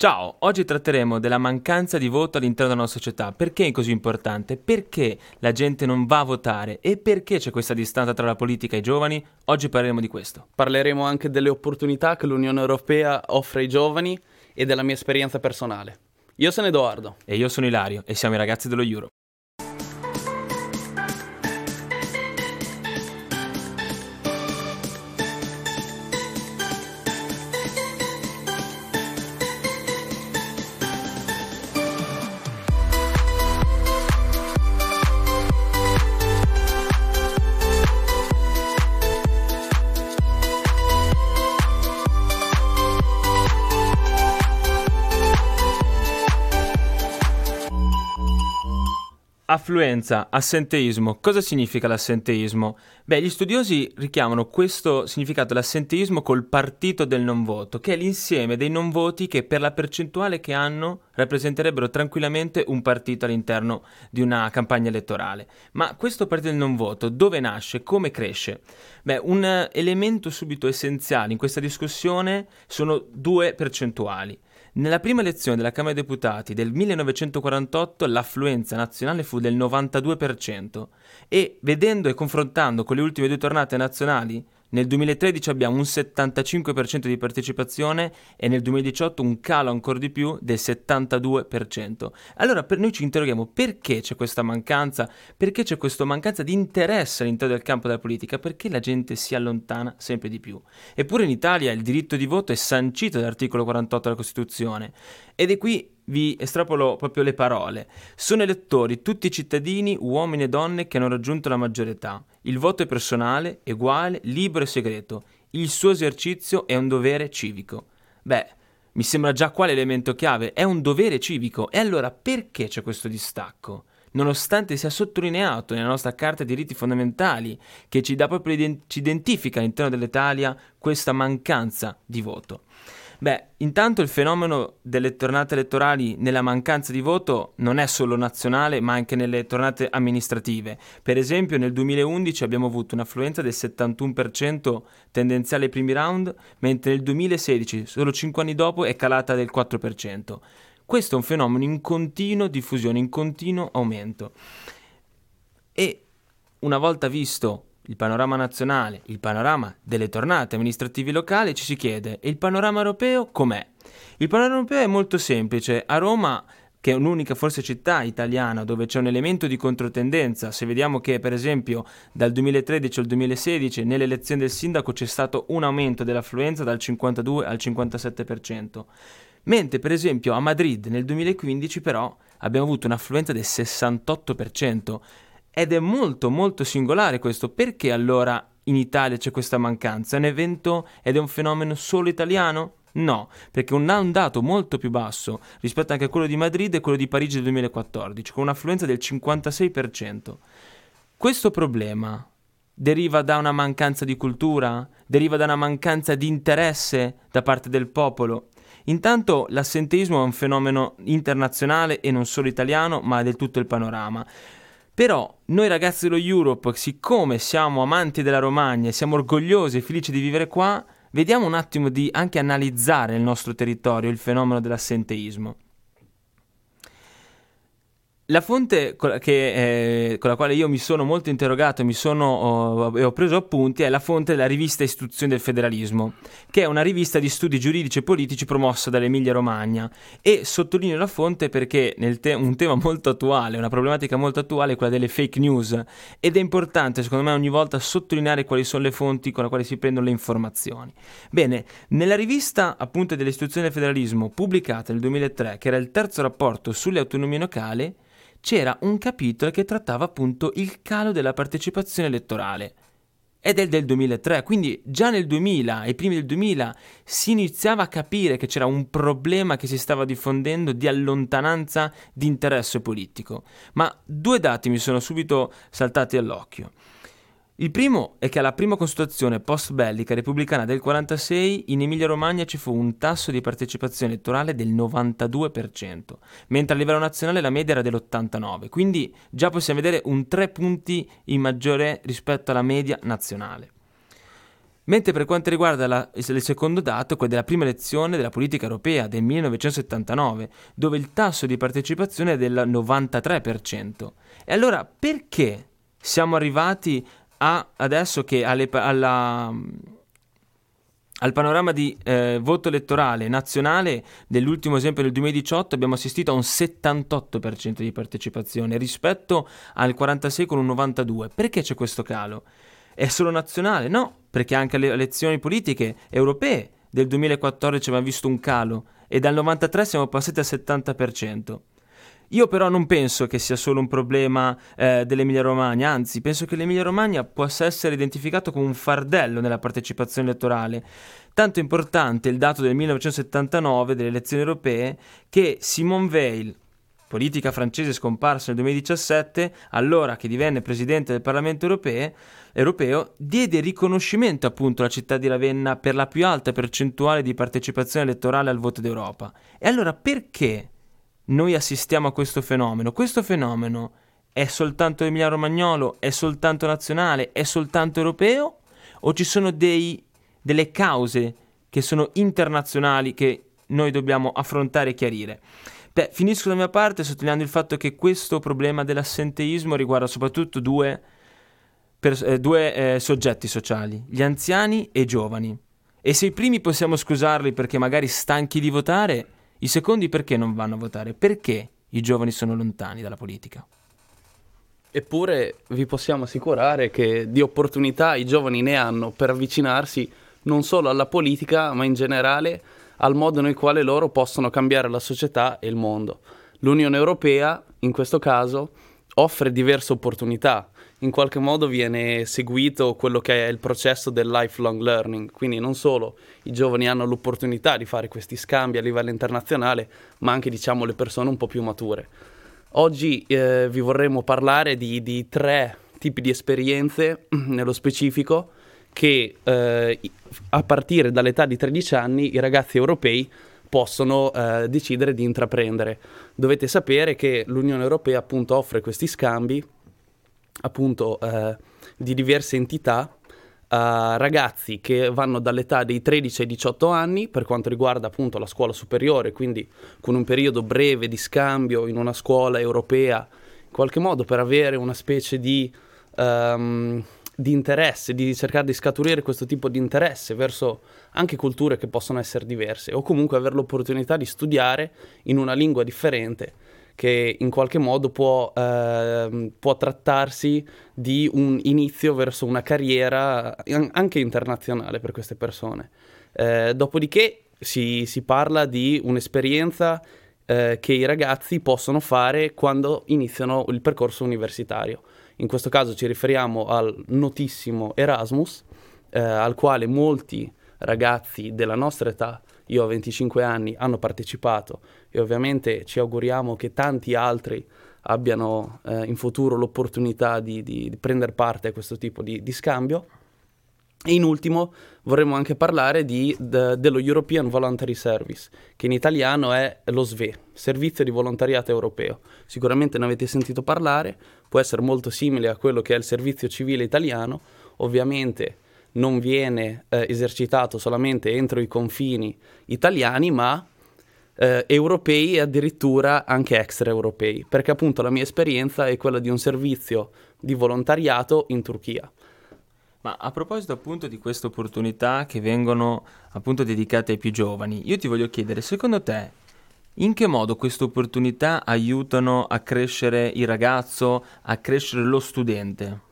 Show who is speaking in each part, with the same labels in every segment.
Speaker 1: Ciao, oggi tratteremo della mancanza di voto all'interno della nostra società. Perché è così importante? Perché la gente non va a votare? E perché c'è questa distanza tra la politica e i giovani? Oggi parleremo di questo.
Speaker 2: Parleremo anche delle opportunità che l'Unione Europea offre ai giovani e della mia esperienza personale. Io sono Edoardo.
Speaker 1: E io sono Ilario e siamo i ragazzi dello Euro. Affluenza, assenteismo. Cosa significa l'assenteismo? Beh, gli studiosi richiamano questo significato dell'assenteismo col partito del non voto, che è l'insieme dei non voti che per la percentuale che hanno rappresenterebbero tranquillamente un partito all'interno di una campagna elettorale. Ma questo partito del non voto dove nasce? Come cresce? Beh, un elemento subito essenziale in questa discussione sono due percentuali. Nella prima elezione della Camera dei Deputati del 1948 l'affluenza nazionale fu del 92% e vedendo e confrontando con le ultime due tornate nazionali nel 2013 abbiamo un 75% di partecipazione e nel 2018 un calo ancora di più del 72%. Allora per noi ci interroghiamo perché c'è questa mancanza, perché c'è questa mancanza di interesse all'interno del campo della politica, perché la gente si allontana sempre di più. Eppure in Italia il diritto di voto è sancito dall'articolo 48 della Costituzione ed è qui vi estrapolo proprio le parole. Sono elettori tutti i cittadini, uomini e donne che hanno raggiunto la maggiore età. Il voto è personale, uguale, libero e segreto. Il suo esercizio è un dovere civico. Beh, mi sembra già qua l'elemento chiave, è un dovere civico. E allora perché c'è questo distacco? Nonostante sia sottolineato nella nostra Carta dei diritti fondamentali, che ci, proprio, ci identifica all'interno dell'Italia questa mancanza di voto. Beh, intanto il fenomeno delle tornate elettorali nella mancanza di voto non è solo nazionale, ma anche nelle tornate amministrative. Per esempio, nel 2011 abbiamo avuto un'affluenza del 71% tendenziale ai primi round, mentre nel 2016, solo 5 anni dopo, è calata del 4%. Questo è un fenomeno in continua diffusione, in continuo aumento. E una volta visto il panorama nazionale, il panorama delle tornate amministrative locali, ci si chiede, e il panorama europeo com'è? Il panorama europeo è molto semplice. A Roma che è un'unica forse città italiana dove c'è un elemento di controtendenza, se vediamo che per esempio dal 2013 al 2016 nelle elezioni del sindaco c'è stato un aumento dell'affluenza dal 52 al 57%, mentre per esempio a Madrid nel 2015 però abbiamo avuto un'affluenza del 68%, ed è molto molto singolare questo, perché allora in Italia c'è questa mancanza? È un evento ed è un fenomeno solo italiano? No, perché un, un dato molto più basso rispetto anche a quello di Madrid e quello di Parigi del 2014, con un'affluenza del 56%. Questo problema deriva da una mancanza di cultura? Deriva da una mancanza di interesse da parte del popolo? Intanto l'assenteismo è un fenomeno internazionale e non solo italiano, ma del tutto il panorama. Però noi ragazzi dello Europe, siccome siamo amanti della Romagna e siamo orgogliosi e felici di vivere qua, vediamo un attimo di anche analizzare il nostro territorio, il fenomeno dell'assenteismo. La fonte che, eh, con la quale io mi sono molto interrogato mi sono, oh, e ho preso appunti è la fonte della rivista Istituzioni del Federalismo, che è una rivista di studi giuridici e politici promossa dall'Emilia Romagna. E sottolineo la fonte perché te- un tema molto attuale, una problematica molto attuale è quella delle fake news. Ed è importante, secondo me, ogni volta sottolineare quali sono le fonti con le quali si prendono le informazioni. Bene, nella rivista appunto delle del Federalismo, pubblicata nel 2003, che era il terzo rapporto sulle autonomie locali, c'era un capitolo che trattava appunto il calo della partecipazione elettorale. Ed è del 2003, quindi già nel 2000, ai primi del 2000, si iniziava a capire che c'era un problema che si stava diffondendo di allontananza di interesse politico. Ma due dati mi sono subito saltati all'occhio. Il primo è che alla prima consultazione post-bellica repubblicana del 46 in Emilia-Romagna ci fu un tasso di partecipazione elettorale del 92%, mentre a livello nazionale la media era dell'89%, quindi già possiamo vedere un 3 punti in maggiore rispetto alla media nazionale. Mentre per quanto riguarda la, il secondo dato, quello della prima elezione della politica europea del 1979, dove il tasso di partecipazione è del 93%. E allora perché siamo arrivati a adesso che alle, alla, al panorama di eh, voto elettorale nazionale dell'ultimo esempio del 2018 abbiamo assistito a un 78% di partecipazione rispetto al 46 con un 92%. Perché c'è questo calo? È solo nazionale? No, perché anche alle elezioni politiche europee del 2014 abbiamo visto un calo e dal 93 siamo passati al 70%. Io però non penso che sia solo un problema eh, dell'Emilia Romagna, anzi penso che l'Emilia Romagna possa essere identificato come un fardello nella partecipazione elettorale. Tanto importante il dato del 1979 delle elezioni europee che Simone Veil, politica francese scomparsa nel 2017, allora che divenne presidente del Parlamento europeo, europeo, diede riconoscimento appunto alla città di Ravenna per la più alta percentuale di partecipazione elettorale al voto d'Europa. E allora perché noi assistiamo a questo fenomeno? Questo fenomeno è soltanto Emiliano Romagnolo? È soltanto nazionale? È soltanto europeo? O ci sono dei, delle cause che sono internazionali che noi dobbiamo affrontare e chiarire? Beh, finisco la mia parte sottolineando il fatto che questo problema dell'assenteismo riguarda soprattutto due, per, eh, due eh, soggetti sociali, gli anziani e i giovani. E se i primi possiamo scusarli perché magari stanchi di votare, i secondi perché non vanno a votare? Perché i giovani sono lontani dalla politica?
Speaker 2: Eppure vi possiamo assicurare che di opportunità i giovani ne hanno per avvicinarsi non solo alla politica, ma in generale al modo nel quale loro possono cambiare la società e il mondo. L'Unione Europea, in questo caso, offre diverse opportunità. In qualche modo viene seguito quello che è il processo del lifelong learning, quindi non solo i giovani hanno l'opportunità di fare questi scambi a livello internazionale, ma anche diciamo le persone un po' più mature. Oggi eh, vi vorremmo parlare di, di tre tipi di esperienze nello specifico che eh, a partire dall'età di 13 anni i ragazzi europei possono eh, decidere di intraprendere. Dovete sapere che l'Unione Europea appunto offre questi scambi appunto eh, di diverse entità a ragazzi che vanno dall'età dei 13 ai 18 anni per quanto riguarda appunto la scuola superiore, quindi con un periodo breve di scambio in una scuola europea, in qualche modo per avere una specie di um, di interesse, di cercare di scaturire questo tipo di interesse verso anche culture che possono essere diverse o comunque avere l'opportunità di studiare in una lingua differente che in qualche modo può, eh, può trattarsi di un inizio verso una carriera anche internazionale per queste persone. Eh, dopodiché si, si, parla di un'esperienza eh, che i ragazzi possono fare quando iniziano il percorso universitario. In questo caso ci riferiamo al notissimo Erasmus, eh, al quale molti ragazzi della nostra età, io ho 25 anni, hanno partecipato e ovviamente ci auguriamo che tanti altri abbiano eh, in futuro l'opportunità di, di, di, prendere parte a questo tipo di, di scambio. E in ultimo vorremmo anche parlare di, de, dello European Voluntary Service, che in italiano è lo SVE, Servizio di Volontariato Europeo. Sicuramente ne avete sentito parlare, può essere molto simile a quello che è il servizio civile italiano, ovviamente non viene eh, esercitato solamente entro i confini italiani, ma eh, europei e addirittura anche extraeuropei, perché appunto la mia esperienza è quella di un servizio di volontariato in Turchia.
Speaker 1: Ma a proposito appunto di queste opportunità che vengono appunto dedicate ai più giovani, io ti voglio chiedere, secondo te, in che modo queste opportunità aiutano a crescere il ragazzo, a crescere lo studente?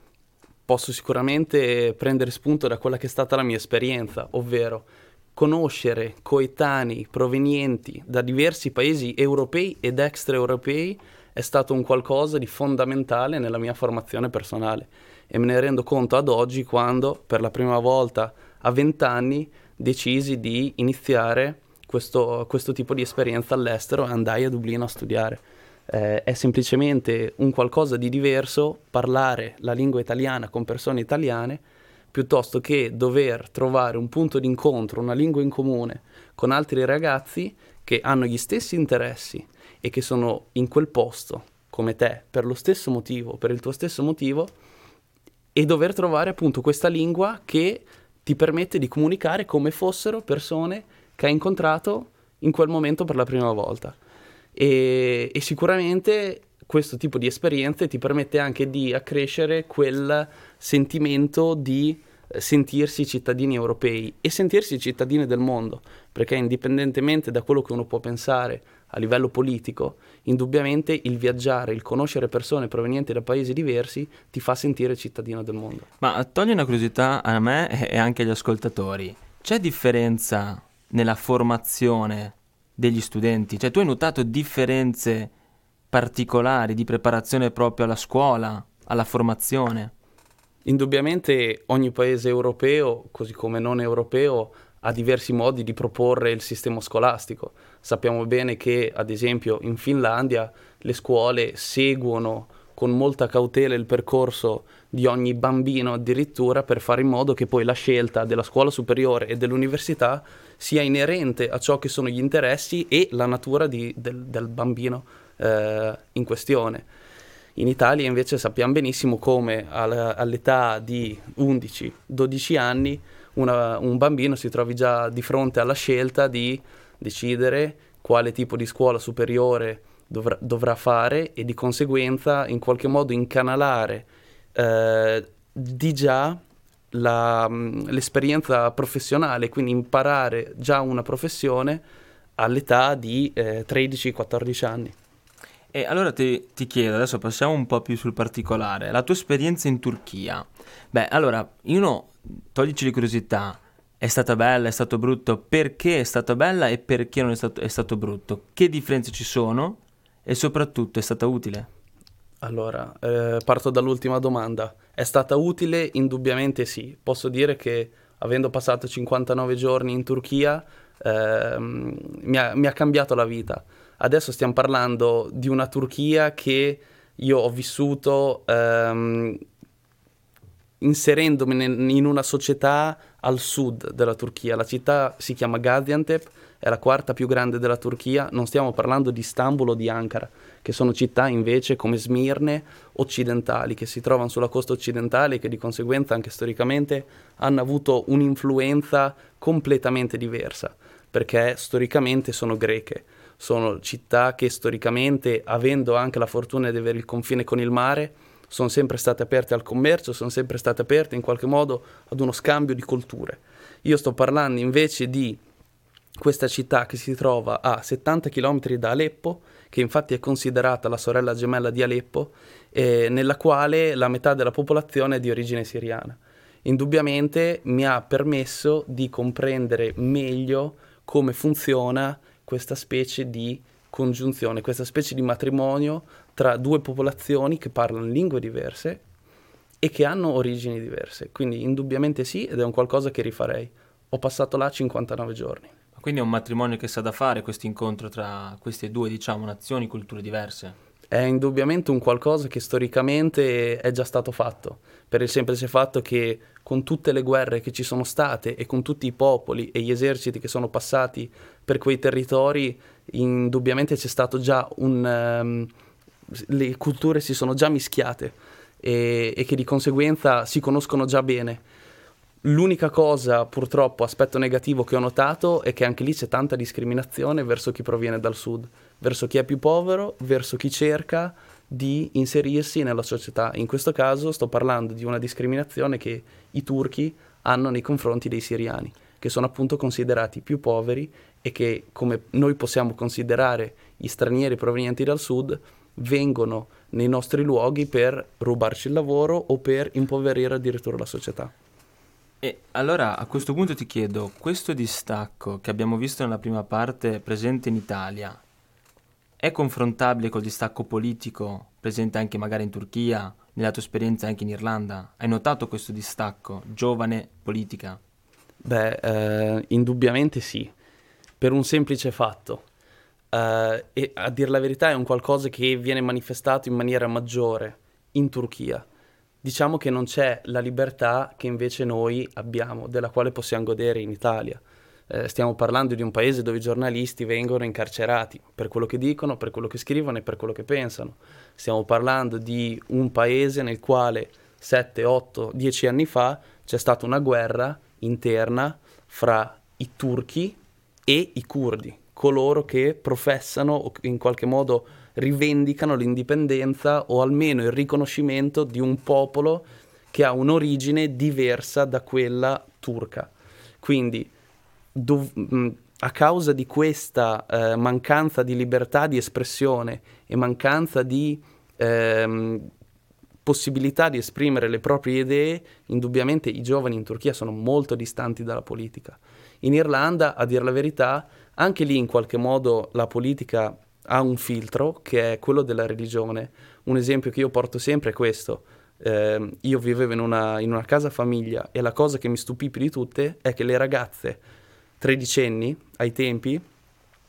Speaker 2: Posso sicuramente prendere spunto da quella che è stata la mia esperienza, ovvero conoscere coetanei provenienti da diversi paesi europei ed extraeuropei è stato un qualcosa di fondamentale nella mia formazione personale e me ne rendo conto ad oggi quando per la prima volta a 20 anni decisi di iniziare questo, questo tipo di esperienza all'estero e andai a Dublino a studiare. Eh, è semplicemente un qualcosa di diverso parlare la lingua italiana con persone italiane piuttosto che dover trovare un punto d'incontro, una lingua in comune con altri ragazzi che hanno gli stessi interessi e che sono in quel posto come te per lo stesso motivo, per il tuo stesso motivo e dover trovare appunto questa lingua che ti permette di comunicare come fossero persone che hai incontrato in quel momento per la prima volta. E, e sicuramente questo tipo di esperienze ti permette anche di accrescere quel sentimento di eh, sentirsi cittadini europei e sentirsi cittadini del mondo, perché indipendentemente da quello che uno può pensare a livello politico, indubbiamente il viaggiare, il conoscere persone provenienti da paesi diversi ti fa sentire cittadino del mondo.
Speaker 1: Ma togli una curiosità a me e anche agli ascoltatori. C'è differenza nella formazione degli studenti? Cioè tu hai notato differenze particolari di preparazione proprio alla scuola, alla formazione?
Speaker 2: Indubbiamente ogni paese europeo, così come non europeo, ha diversi modi di proporre il sistema scolastico. Sappiamo bene che, ad esempio, in Finlandia le scuole seguono con molta cautela il percorso di ogni bambino addirittura per fare in modo che poi la scelta della scuola superiore e dell'università sia inerente a ciò che sono gli interessi e la natura di, del, del, bambino eh, in questione. In Italia invece sappiamo benissimo come all'età di 11-12 anni una, un bambino si trovi già di fronte alla scelta di decidere quale tipo di scuola superiore dovrà, dovrà fare e di conseguenza in qualche modo incanalare eh, di già la, l'esperienza professionale, quindi imparare già una professione all'età di eh, 13-14 anni.
Speaker 1: E allora ti, ti, chiedo, adesso passiamo un po' più sul particolare, la tua esperienza in Turchia. Beh, allora, io no, toglici di curiosità, è stata bella, è stato brutto, perché è stata bella e perché non è stato, è stato brutto? Che differenze ci sono e soprattutto è stata utile?
Speaker 2: Allora, eh, parto dall'ultima domanda. È stata utile? Indubbiamente sì. Posso dire che avendo passato 59 giorni in Turchia eh, mi, ha, mi, ha, cambiato la vita. Adesso stiamo parlando di una Turchia che io ho vissuto ehm, inserendomi in una società al sud della Turchia. La città si chiama Gaziantep, è la quarta più grande della Turchia, non stiamo parlando di Istanbul o di Ankara, che sono città invece come Smirne occidentali, che si trovano sulla costa occidentale e che di conseguenza anche storicamente hanno avuto un'influenza completamente diversa, perché storicamente sono greche. Sono città che storicamente, avendo anche la fortuna di avere il confine con il mare, sono sempre state aperte al commercio, sono sempre state aperte in qualche modo ad uno scambio di culture. Io sto parlando invece di questa città che si trova a 70 km da Aleppo, che infatti è considerata la sorella gemella di Aleppo, eh, nella quale la metà della popolazione è di origine siriana. Indubbiamente mi ha permesso di comprendere meglio come funziona questa specie di congiunzione, questa specie di matrimonio tra due popolazioni che parlano lingue diverse e che hanno origini diverse. Quindi indubbiamente sì, ed è un qualcosa che rifarei. Ho passato là 59 giorni.
Speaker 1: Quindi è un matrimonio che sa da fare questo incontro tra queste due, diciamo, nazioni, culture diverse.
Speaker 2: È indubbiamente un qualcosa che storicamente è già stato fatto, per il semplice fatto che con tutte le guerre che ci sono state e con tutti i popoli e gli eserciti che sono passati per quei territori, indubbiamente c'è stato già un... Um, le culture si sono già mischiate e, e, che di conseguenza si conoscono già bene. L'unica cosa, purtroppo, aspetto negativo che ho notato è che anche lì c'è tanta discriminazione verso chi proviene dal sud, verso chi è più povero, verso chi cerca di inserirsi nella società. In questo caso sto parlando di una discriminazione che i turchi hanno nei confronti dei siriani, che sono appunto considerati più poveri e che, come noi possiamo considerare gli stranieri provenienti dal sud, vengono nei nostri luoghi per rubarci il lavoro o per impoverire addirittura la società.
Speaker 1: E allora a questo punto ti chiedo, questo distacco che abbiamo visto nella prima parte presente in Italia è confrontabile col distacco politico presente anche magari in Turchia, nella tua esperienza anche in Irlanda? Hai notato questo distacco giovane politica?
Speaker 2: Beh, eh, indubbiamente sì, per un semplice fatto. Uh, e a dire la verità è un qualcosa che viene manifestato in maniera maggiore in Turchia. Diciamo che non c'è la libertà che invece noi abbiamo, della quale possiamo godere in Italia. Uh, stiamo parlando di un paese dove i giornalisti vengono incarcerati per quello che dicono, per quello che scrivono e per quello che pensano. Stiamo parlando di un paese nel quale 7, 8, 10 anni fa c'è stata una guerra interna fra i turchi e i curdi, coloro che professano o in qualche modo rivendicano l'indipendenza o almeno il riconoscimento di un popolo che ha un'origine diversa da quella turca. Quindi dov- a causa di questa eh, mancanza di libertà di espressione e mancanza di ehm, possibilità di esprimere le proprie idee, indubbiamente i giovani in Turchia sono molto distanti dalla politica. In Irlanda, a dire la verità, anche lì in qualche modo la politica ha un filtro che è quello della religione. Un esempio che io porto sempre è questo. Eh, io vivevo in una, in una casa famiglia e la cosa che mi stupì più di tutte è che le ragazze tredicenni ai tempi,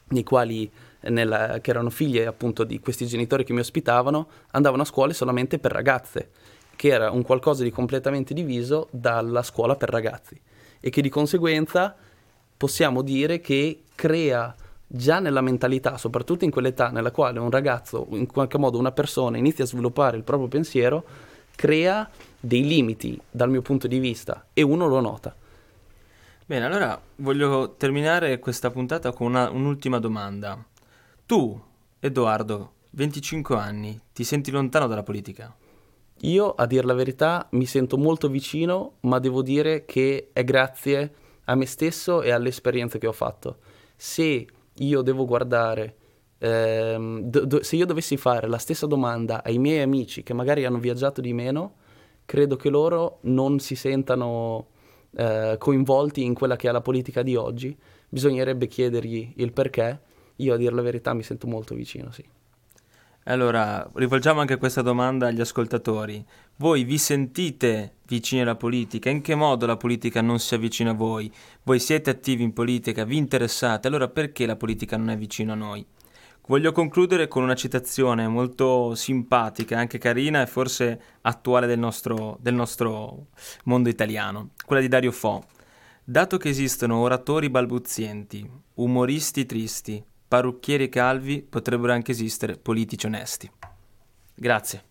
Speaker 2: nei quali nella, che erano figlie appunto di questi genitori che mi ospitavano, andavano a scuole solamente per ragazze, che era un qualcosa di completamente diviso dalla scuola per ragazzi e che di conseguenza possiamo dire che crea già nella mentalità, soprattutto in quell'età nella quale un ragazzo, in qualche modo una persona inizia a sviluppare il proprio pensiero, crea dei limiti dal mio punto di vista e uno lo nota.
Speaker 1: Bene, allora voglio terminare questa puntata con una, un'ultima domanda. Tu, Edoardo, 25 anni, ti senti lontano dalla politica?
Speaker 2: Io, a dire la verità, mi sento molto vicino, ma devo dire che è grazie a me stesso e alle esperienze che ho fatto. Se io devo guardare, ehm, do, do, se io dovessi fare la stessa domanda ai miei amici che magari hanno viaggiato di meno, credo che loro non si sentano eh, coinvolti in quella che è la politica di oggi, bisognerebbe chiedergli il perché. Io a dire la verità mi sento molto vicino, sì.
Speaker 1: Allora, rivolgiamo anche questa domanda agli ascoltatori. Voi vi sentite vicini alla politica? In che modo la politica non si avvicina a voi? Voi siete attivi in politica, vi interessate, allora perché la politica non è vicino a noi? Voglio concludere con una citazione molto simpatica, anche carina e forse attuale del nostro, del nostro mondo italiano, quella di Dario Fo. Dato che esistono oratori balbuzienti, umoristi tristi, parrucchieri calvi, potrebbero anche esistere politici onesti. Grazie.